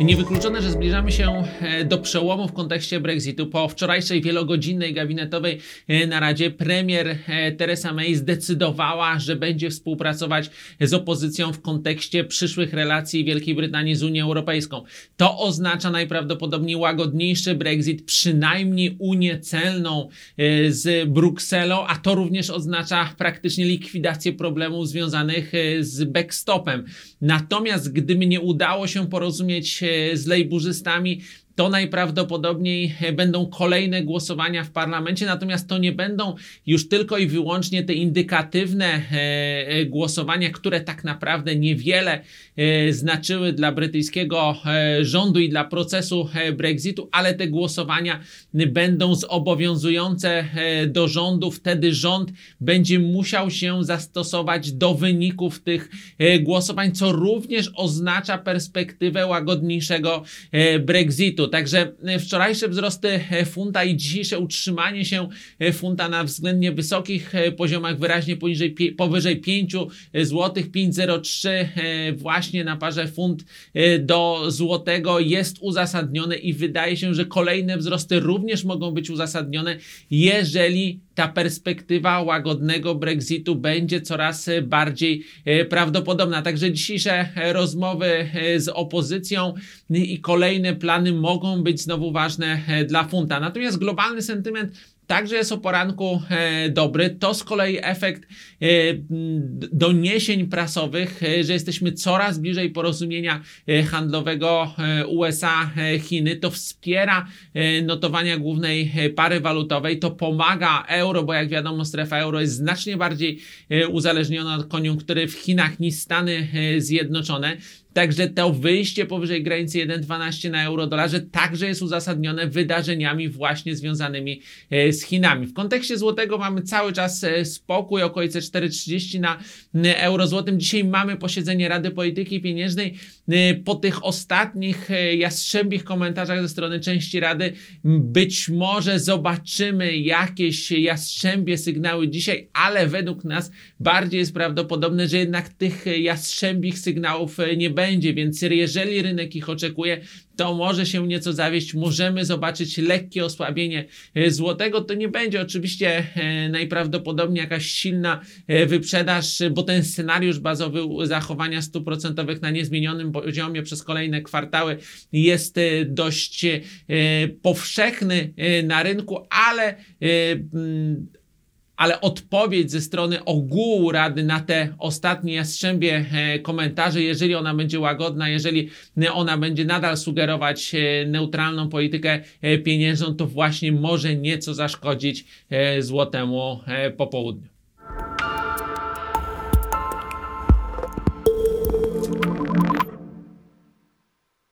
Niewykluczone, że zbliżamy się e, do przełomu w kontekście Brexitu. Po wczorajszej wielogodzinnej gabinetowej e, naradzie premier e, Theresa May zdecydowała, że będzie współpracować z opozycją w kontekście przyszłych relacji Wielkiej Brytanii z Unią Europejską. To oznacza najprawdopodobniej łagodniejszy Brexit, przynajmniej Unię celną z Brukselą, a to również oznacza praktycznie likwidację problemów związanych z backstopem. Natomiast gdyby nie udało się porozumieć z lejburzystami, to najprawdopodobniej będą kolejne głosowania w parlamencie, natomiast to nie będą już tylko i wyłącznie te indykatywne e, e, głosowania, które tak naprawdę niewiele e, znaczyły dla brytyjskiego rządu i dla procesu Brexitu, ale te głosowania będą zobowiązujące do rządu. Wtedy rząd będzie musiał się zastosować do wyników tych głosowań, co również oznacza perspektywę łagodniejszego Brexitu. Także e, wczorajsze wzrosty e, funta i dzisiejsze utrzymanie się e, funta na względnie wysokich poziomach, wyraźnie poniżej, powyżej 5 zł, 5,03 właśnie na parze funt do złotego jest uzasadnione i wydaje się, że kolejne wzrosty również mogą być uzasadnione, jeżeli ta perspektywa łagodnego Brexitu będzie coraz bardziej prawdopodobna. Także dzisiejsze rozmowy z opozycją i kolejne plany mogą być znowu ważne dla funta. Natomiast globalny sentyment Także jest o poranku e, dobry. To z kolei efekt e, doniesień prasowych, e, że jesteśmy coraz bliżej porozumienia handlowego USA-Chiny. To wspiera notowania głównej pary walutowej. To pomaga euro, bo jak wiadomo, strefa euro jest znacznie bardziej uzależniona od koniunktury w Chinach niż Stany Zjednoczone. Także to wyjście powyżej granicy 1,12 na euro dolarze także jest uzasadnione wydarzeniami właśnie związanymi e, z Chinami. W kontekście złotego mamy cały czas e, spokój, okolice 4,30 na euro złotym. Dzisiaj mamy posiedzenie Rady Polityki Pieniężnej. E, po tych ostatnich jastrzębich komentarzach ze strony części Rady być może zobaczymy jakieś jastrzębie sygnały dzisiaj, ale według nas bardziej jest prawdopodobne, że jednak tych jastrzębich sygnałów nie będzie będzie, więc jeżeli rynek ich oczekuje, to może się nieco zawieść, możemy zobaczyć lekkie osłabienie e, złotego. To nie będzie oczywiście e, najprawdopodobniej jakaś silna e, wyprzedaż, bo ten scenariusz bazowy zachowania stóp procentowych na niezmienionym poziomie przez kolejne kwartały jest dość powszechny na rynku, ale ale odpowiedź ze strony ogółu Rady na te ostatnie jastrzębie e, komentarze, jeżeli ona będzie łagodna, jeżeli ona będzie nadal sugerować e, neutralną politykę e, pieniężną, to właśnie może nieco zaszkodzić złotemu po południu.